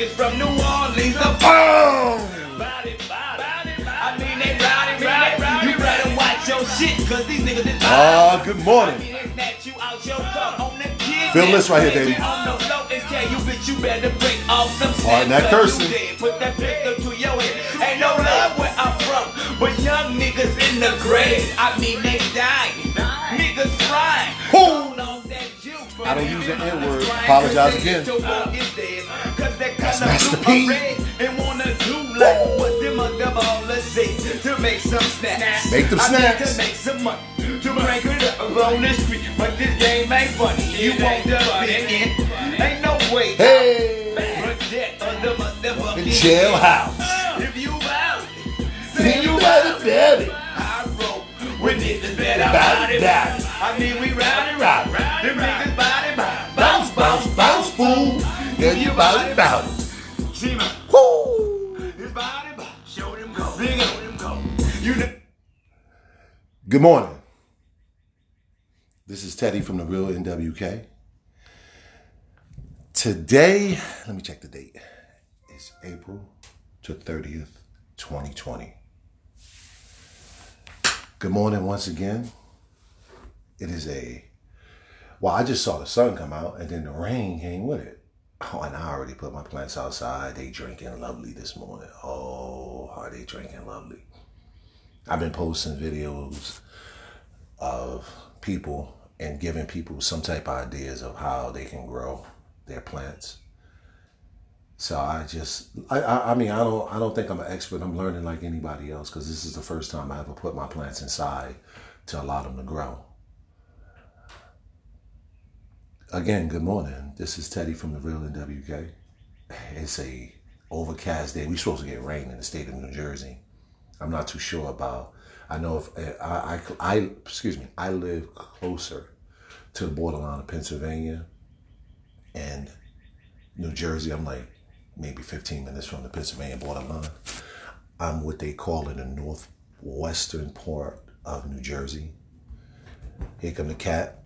niggas from New Orleans, the Boom! body, body, I mean, they rowdy, rowdy, rowdy. You better watch your shit, cause these niggas is Ah, good I morning. mean, you out your cup on the kid. Feel this right here, baby. On the floor, they tell you, better break off some All right, steps, that cursing. Put that pistol to your head. Ain't no love where I'm from, but young niggas in the grave. I mean, they dying. Niggas frying. Who? Hold on that juice, I don't use the N-word. Crying Apologize 'cause they again. get your vote is dead. 'Cause they That's color Master blue P. red And wanna do like what them other ballers say To make some snaps Make them I mean, snaps. To make some money To break it up on the street But this game ain't funny You want the big in Ain't no way Hey! Protect other motherfucking Jailhouse. If you out See you better bet it. I roll with niggas that Bout are it, body bout it. I mean we rowdy Rowdy. rowdy Them Yeah, you bout it. See Woo! His body body Show them go it Show them go You know Good morning. This is Teddy from the Real NWK. Today, let me check the date. It's April to 30th, 2020. Good morning once again. It is a, well, I just saw the sun come out and then the rain came with it. Oh, and I already put my plants outside. They drinking lovely this morning. Oh, are they drinking lovely? I've been posting videos of people and giving people some type of ideas of how they can grow their plants. So I just, I, I, I mean, I don't, I don't think I'm an expert. I'm learning like anybody else because this is the first time I ever put my plants inside to allow them to grow. Again, good morning. This is Teddy from the Real NWK. It's a overcast day. We're supposed to get rain in the state of New Jersey. I'm not too sure about. I know if eh, I, I, I excuse me, I live closer to the borderline of Pennsylvania and New Jersey. I'm like maybe 15 minutes from the Pennsylvania borderline. I'm what they call in the northwestern part of New Jersey. Here come the cat.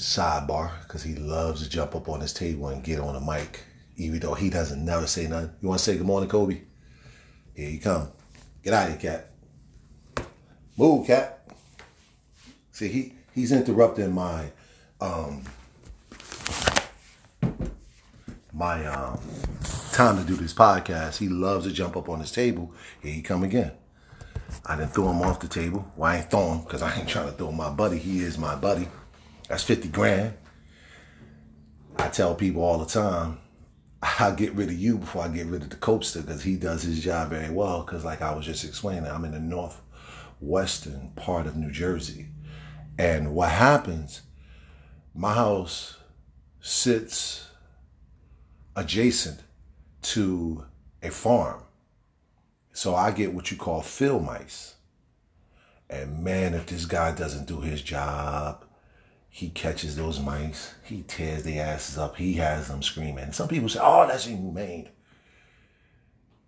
Sidebar, because he loves to jump up on his table and get on the mic, even though he doesn't never say nothing. You want to say good morning, Kobe? Here you come. Get out of here, cat. Move, cat. See, he he's interrupting my um my um time to do this podcast. He loves to jump up on his table. Here he come again. I didn't throw him off the table. Well, I ain't throw him because I ain't trying to throw my buddy. He is my buddy. That's 50 grand. I tell people all the time, I'll get rid of you before I get rid of the copester because he does his job very well. Because, like I was just explaining, I'm in the northwestern part of New Jersey. And what happens, my house sits adjacent to a farm. So I get what you call field mice. And man, if this guy doesn't do his job, he catches those mice, he tears their asses up, he has them screaming. Some people say, oh, that's inhumane.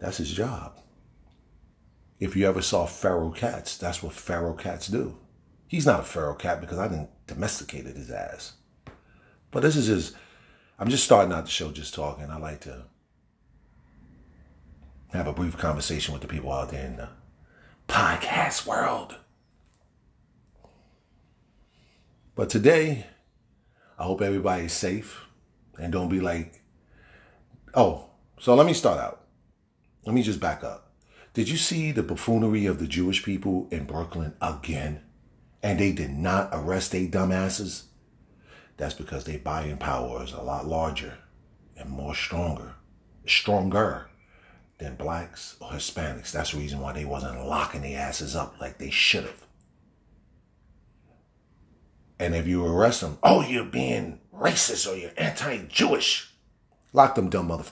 That's his job. If you ever saw feral cats, that's what feral cats do. He's not a feral cat because I didn't domesticated his ass. But this is his, I'm just starting out the show just talking. I like to have a brief conversation with the people out there in the podcast world. But today, I hope everybody's safe and don't be like, oh, so let me start out. Let me just back up. Did you see the buffoonery of the Jewish people in Brooklyn again? And they did not arrest they dumbasses? That's because their buying power is a lot larger and more stronger, stronger than blacks or Hispanics. That's the reason why they wasn't locking their asses up like they should have. And if you arrest them, oh, you're being racist or you're anti-Jewish. Lock them dumb mother,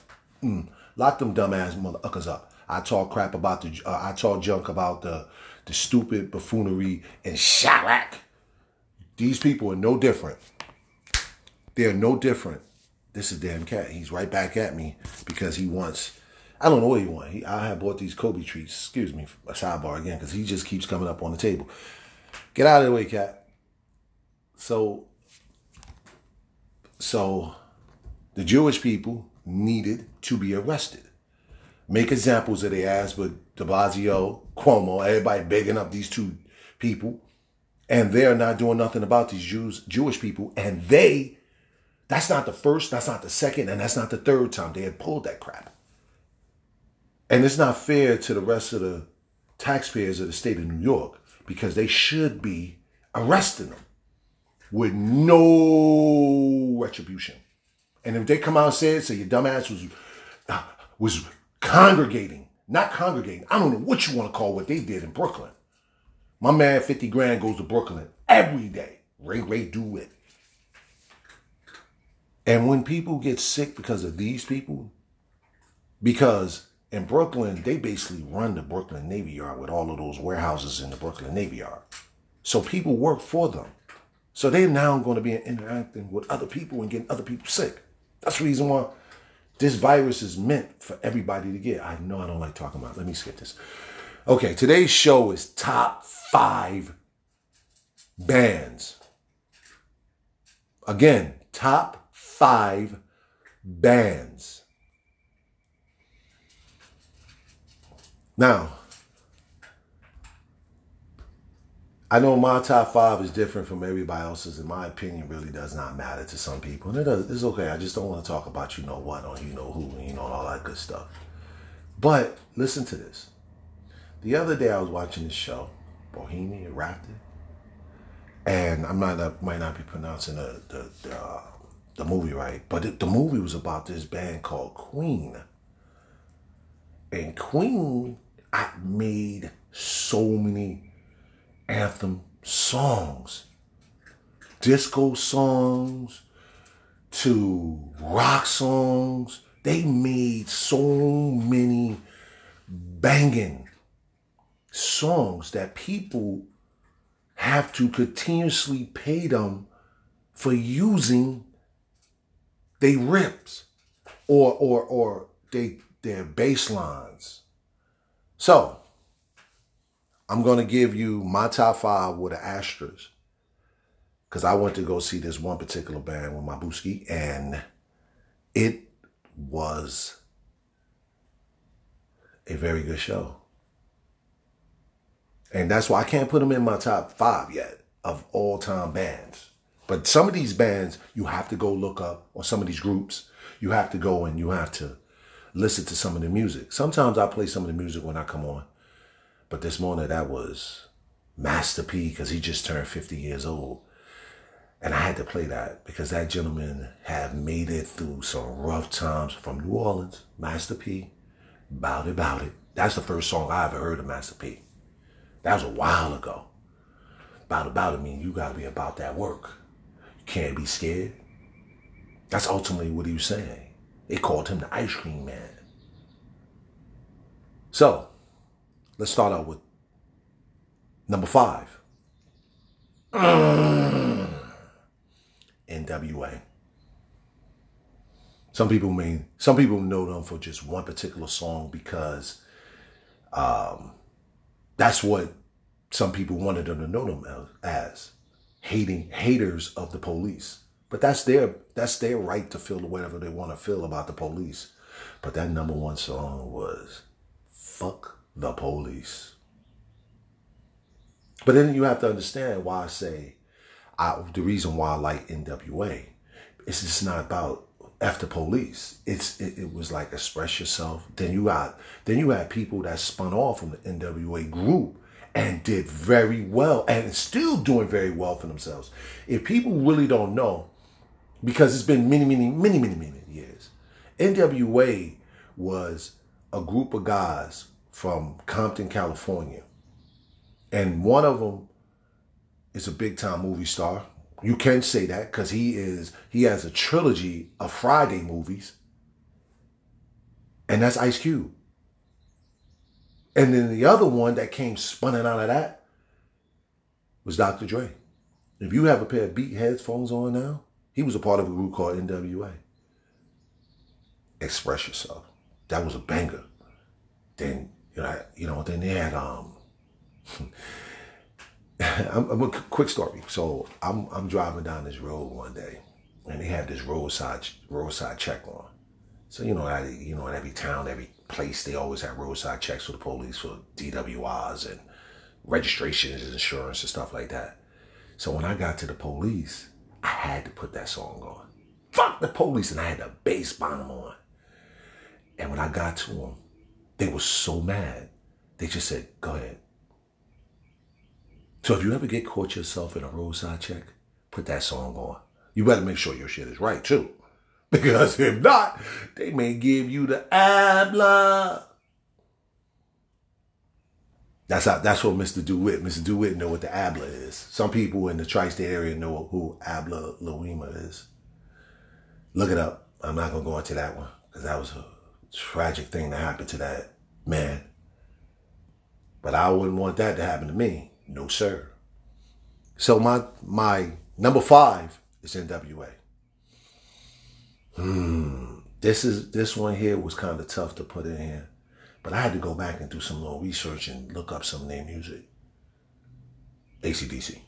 mm, lock them dumbass motherfuckers up. I talk crap about the, uh, I talk junk about the, the stupid buffoonery in Chiraq. These people are no different. They're no different. This is damn cat. He's right back at me because he wants. I don't know what he wants. I have bought these Kobe treats. Excuse me, a sidebar again because he just keeps coming up on the table. Get out of the way, cat. So, so the Jewish people needed to be arrested. Make examples of their ass, but de Blasio, Cuomo, everybody begging up these two people, and they're not doing nothing about these Jews, Jewish people, and they, that's not the first, that's not the second, and that's not the third time they had pulled that crap. And it's not fair to the rest of the taxpayers of the state of New York because they should be arresting them with no retribution. And if they come out and say it, say your dumbass was was congregating, not congregating. I don't know what you want to call what they did in Brooklyn. My man, 50 grand, goes to Brooklyn every day. Ray Ray do it. And when people get sick because of these people, because in Brooklyn, they basically run the Brooklyn Navy Yard with all of those warehouses in the Brooklyn Navy Yard. So people work for them. So they're now going to be interacting with other people and getting other people sick. That's the reason why this virus is meant for everybody to get. I know I don't like talking about. It. Let me skip this. Okay, today's show is top five bands. Again, top five bands. Now, I know my top five is different from everybody else's, and my opinion really does not matter to some people. And it does, it's okay. I just don't want to talk about you know what or you know who and you know all that good stuff. But listen to this. The other day I was watching this show, Bohemian Rhapsody, and I might not I might not be pronouncing the the the, uh, the movie right, but the movie was about this band called Queen, and Queen I made so many anthem songs, disco songs to rock songs. They made so many banging songs that people have to continuously pay them for using they rips or or or they their bass lines. So I'm going to give you my top five with the asterisk. Because I went to go see this one particular band with my booski, and it was a very good show. And that's why I can't put them in my top five yet of all time bands. But some of these bands you have to go look up, or some of these groups, you have to go and you have to listen to some of the music. Sometimes I play some of the music when I come on. But this morning that was Master P because he just turned 50 years old. And I had to play that because that gentleman have made it through some rough times from New Orleans. Master P, Bout It, Bout It. That's the first song I ever heard of Master P. That was a while ago. Bout It, Bout It mean you got to be about that work. You can't be scared. That's ultimately what he was saying. They called him the ice cream man. So, Let's start out with number five. NWA. Some people mean some people know them for just one particular song because um, that's what some people wanted them to know them as hating haters of the police. But that's their that's their right to feel whatever they want to feel about the police. But that number one song was "Fuck the police. But then you have to understand why I say I, the reason why I like NWA. It's just not about the police. It's it, it, was like express yourself. Then you got then you had people that spun off from the NWA group and did very well and still doing very well for themselves. If people really don't know, because it's been many, many, many, many, many years, NWA was a group of guys from Compton, California. And one of them is a big time movie star. You can say that because he is he has a trilogy of Friday movies. And that's Ice Cube. And then the other one that came spunning out of that was Dr. Dre. If you have a pair of beat headphones on now, he was a part of a group called NWA. Express yourself. That was a banger. Then you know, you know, then they had um. I'm, I'm, a quick story. So I'm I'm driving down this road one day, and they had this roadside roadside check on. So you know, I, you know, in every town, every place, they always have roadside checks for the police for DWIs and registrations, and insurance, and stuff like that. So when I got to the police, I had to put that song on. Fuck the police, and I had the bass bomb on. And when I got to them, they were so mad. They just said, "Go ahead." So if you ever get caught yourself in a roadside check, put that song on. You better make sure your shit is right too. Because if not, they may give you the Abner. That's how, that's what Mr. DeWitt, Mr. DeWitt know what the Abner is. Some people in the tri-state area know who Abner Louima is. Look it up. I'm not gonna go into that one because that was a tragic thing that happened to that man. But I wouldn't want that to happen to me. No, sir. So my my number five is NWA. Hmm. This is this one here was kind of tough to put in here, but I had to go back and do some little research and look up some of their music. ACDC.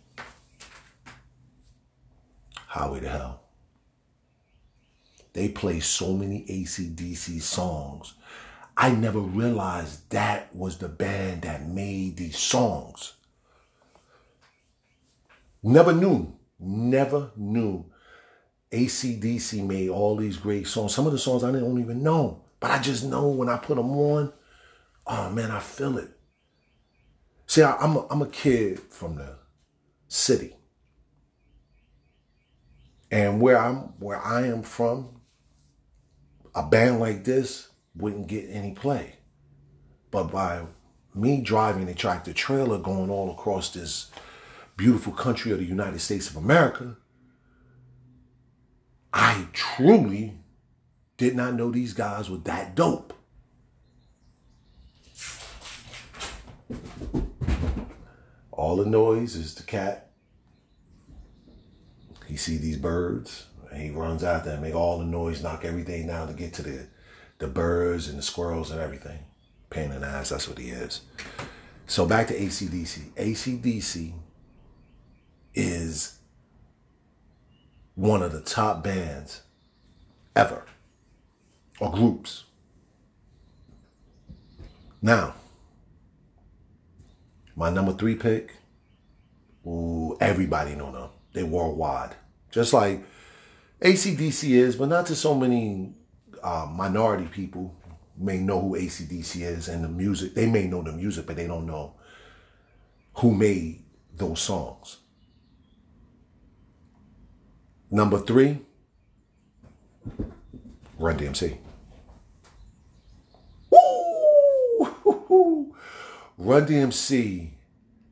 Highway to Hell. They play so many ACDC songs. I never realized that was the band that made these songs. Never knew, never knew ACDC made all these great songs. Some of the songs I don't even know, but I just know when I put them on, oh man, I feel it. See, I, am a, I'm a kid from the city. And where I'm where I am from, a band like this wouldn't get any play. But by me driving the tractor trailer going all across this beautiful country of the United States of America, I truly did not know these guys were that dope. All the noise is the cat. He see these birds and he runs out there and make all the noise, knock everything down to get to the the birds and the squirrels and everything. Pain in the ass, that's what he is. So back to ACDC. ACDC is one of the top bands ever or groups. Now, my number three pick, ooh, everybody know them. They worldwide. Just like ACDC is, but not to so many uh, minority people may know who ACDC is and the music. They may know the music, but they don't know who made those songs. Number three, Run DMC. Woo! Run DMC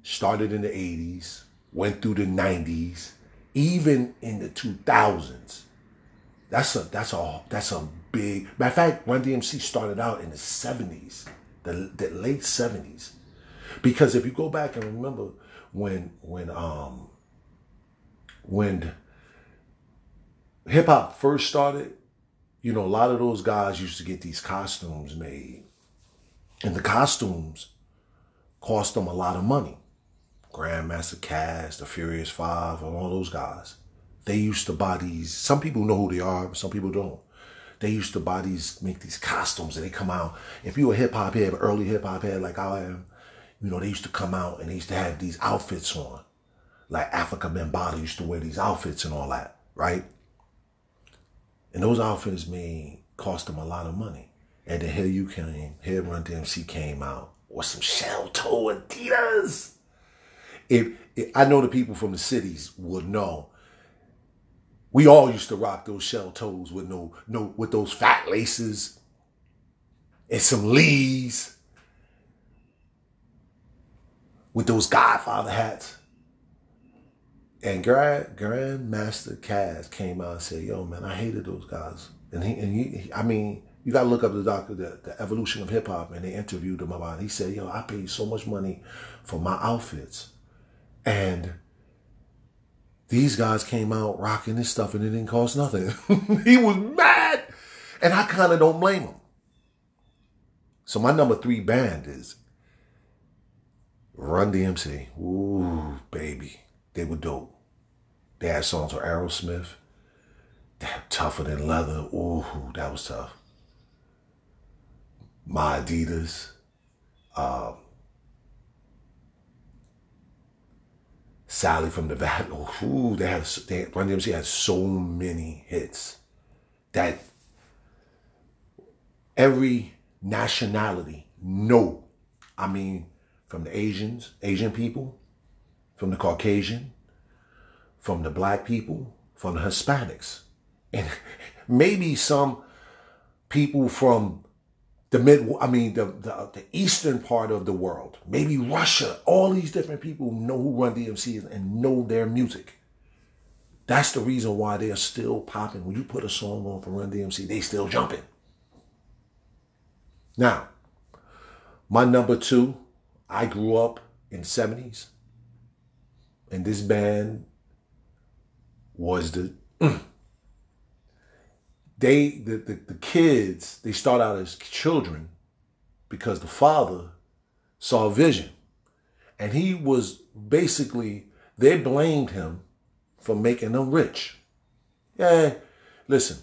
started in the 80s, went through the 90s, even in the 2000s. That's a that's a that's a big matter of fact, Run DMC started out in the 70s, the, the late 70s. Because if you go back and remember when when um when hip hop first started, you know, a lot of those guys used to get these costumes made. And the costumes cost them a lot of money. Grandmaster Caz, the Furious Five, and all those guys. They used to buy these. Some people know who they are, but some people don't. They used to buy these, make these costumes, and they come out. If you were hip hop head, early hip hop head like I am, you know, they used to come out and they used to have these outfits on. Like Afrika Bambaataa used to wear these outfits and all that, right? And those outfits may cost them a lot of money. And then here you came, here Run DMC came out with some shell toe Adidas. If, if I know the people from the cities would know, we all used to rock those shell toes with no no with those fat laces and some Lees with those Godfather hats. And Grand Grandmaster Caz came out and said, "Yo, man, I hated those guys." And he and he, I mean, you got to look up the doctor, the, the evolution of hip hop, and they interviewed him about. it. He said, "Yo, I paid so much money for my outfits, and these guys came out rocking this stuff, and it didn't cost nothing." he was mad, and I kind of don't blame him. So my number three band is Run DMC. Ooh, baby they were dope. They had songs with Aerosmith. Tougher than leather. Ooh, that was tough. my Adidas, um, Sally from the Valley. Ooh, they have they, Run DMC had so many hits that every nationality know. I mean, from the Asians, Asian people, from the Caucasian, from the black people, from the Hispanics, and maybe some people from the mid, I mean, the, the, the eastern part of the world, maybe Russia, all these different people know who Run DMC is and know their music. That's the reason why they are still popping. When you put a song on for Run DMC, they still jumping. Now, my number two, I grew up in 70s. And this band was the they the, the, the kids they start out as children because the father saw vision. And he was basically they blamed him for making them rich. Yeah listen.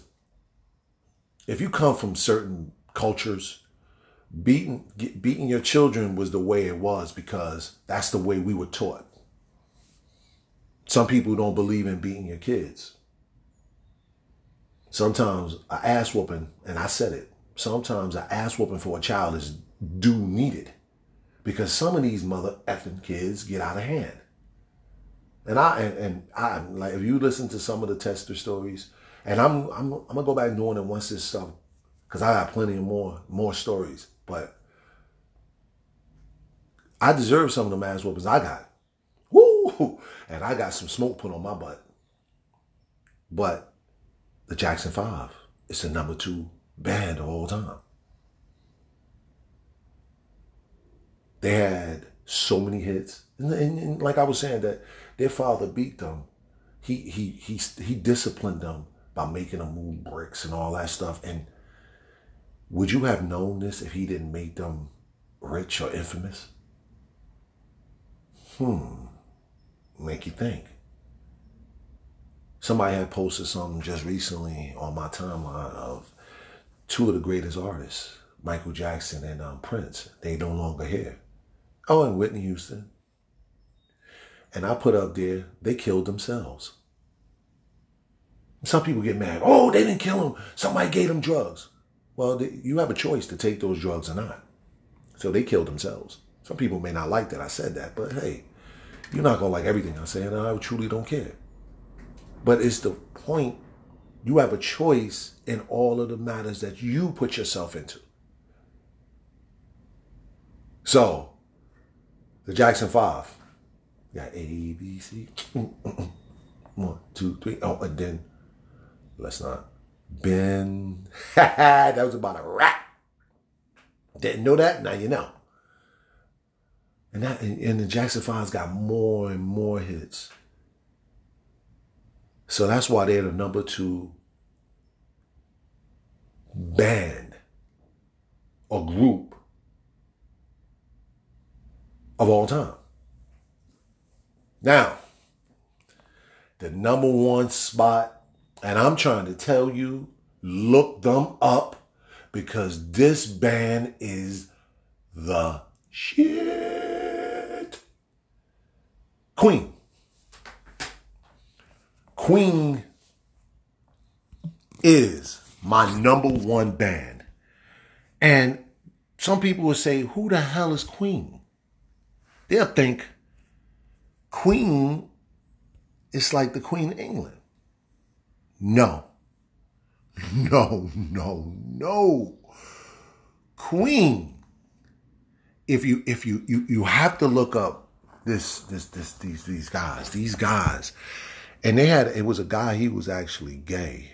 If you come from certain cultures beating beating your children was the way it was because that's the way we were taught. Some people don't believe in beating your kids Sometimes a ass whooping, and I said it, sometimes a ass whooping for a child is do needed. Because some of these mother effing kids get out of hand. And I and, and I like if you listen to some of the tester stories, and I'm I'm I'm gonna go back doing it once this stuff, because I got plenty of more more stories. But I deserve some of the ass whoopings I got. Woo! And I got some smoke put on my butt. But the Jackson Five. It's the number two band of all time. They had so many hits, and, and, and, like I was saying, that their father beat them. He he he he disciplined them by making them move bricks and all that stuff. And would you have known this if he didn't make them rich or infamous? Hmm. Make you think. Somebody had posted something just recently on my timeline of two of the greatest artists, Michael Jackson and um, Prince. They no longer here. Oh, and Whitney Houston. And I put up there, they killed themselves. Some people get mad. Oh, they didn't kill him. Somebody gave them drugs. Well, you have a choice to take those drugs or not. So they killed themselves. Some people may not like that I said that, but hey, you're not going to like everything I say, and I truly don't care. But it's the point you have a choice in all of the matters that you put yourself into. So, the Jackson Five got A, B, C. One, two, three. Oh, and then let's not. Ben. that was about a rap. Didn't know that? Now you know. And that and the Jackson Five's got more and more hits. So that's why they're the number two band or group of all time. Now, the number one spot, and I'm trying to tell you, look them up because this band is the shit. Queen. Queen is my number one band. And some people will say, who the hell is Queen? They'll think Queen is like the Queen of England. No. No, no, no. Queen. If you if you you you have to look up this this this these these guys, these guys and they had it was a guy he was actually gay.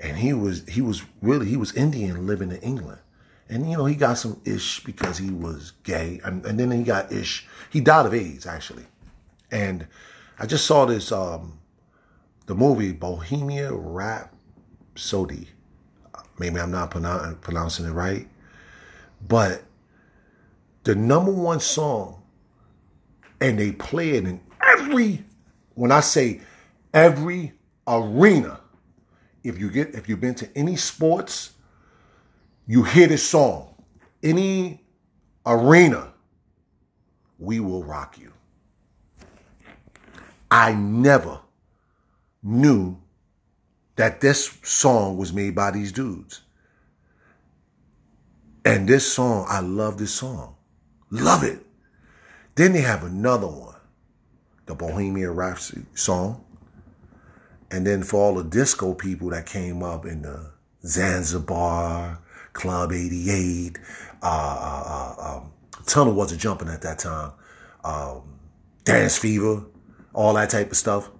And he was he was really he was indian living in england. And you know he got some ish because he was gay. And, and then he got ish he died of aids actually. And i just saw this um the movie bohemia rhapsody. Maybe i'm not pronoun- pronouncing it right. But the number one song and they play it in every when i say every arena. If you get if you've been to any sports, you hear this song any arena, we will rock you. I never knew that this song was made by these dudes. And this song, I love this song. Love it. Then they have another one, the Bohemian Rhapsody song. And then for all the disco people that came up in the Zanzibar, Club 88, uh, uh, uh, um, Tunnel wasn't jumping at that time, um, Dance Fever, all that type of stuff.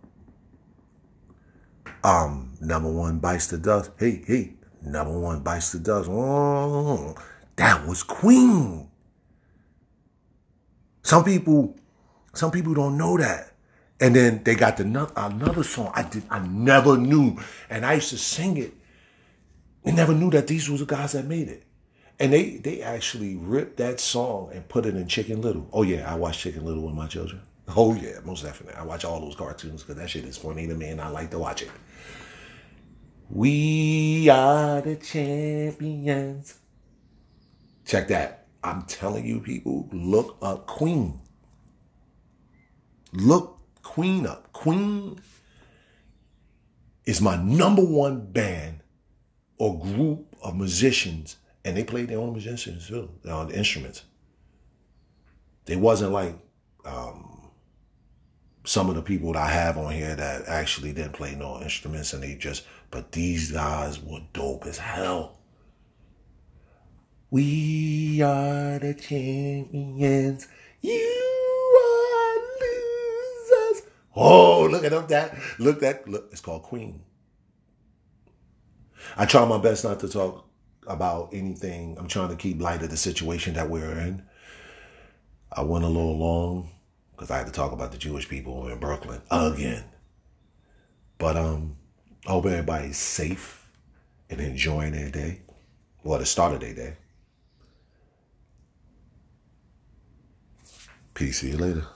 Um, number one bites the dust. Hey, hey, number one bites the dust. Oh, that was Queen. Some people, some people don't know that. And then they got the another song I did I never knew, and I used to sing it. They never knew that these were the guys that made it. And they they actually ripped that song and put it in Chicken Little. Oh yeah, I watch Chicken Little with my children. Oh yeah, most definitely. I watch all those cartoons because that shit is funny to me and I like to watch it. We are the champions. Check that. I'm telling you, people, look up Queen. Look Queen up. Queen is my number one band or group of musicians, and they played their own musicians too, on the instruments. They wasn't like um, some of the people that I have on here that actually didn't play no instruments, and they just. But these guys were dope as hell. We are the champions. You. Oh, look at that. Look that. Look, it's called Queen. I try my best not to talk about anything. I'm trying to keep light of the situation that we're in. I went a little long because I had to talk about the Jewish people in Brooklyn again. But um, I hope everybody's safe and enjoying their day. Well, the start of their day. Peace. See you later.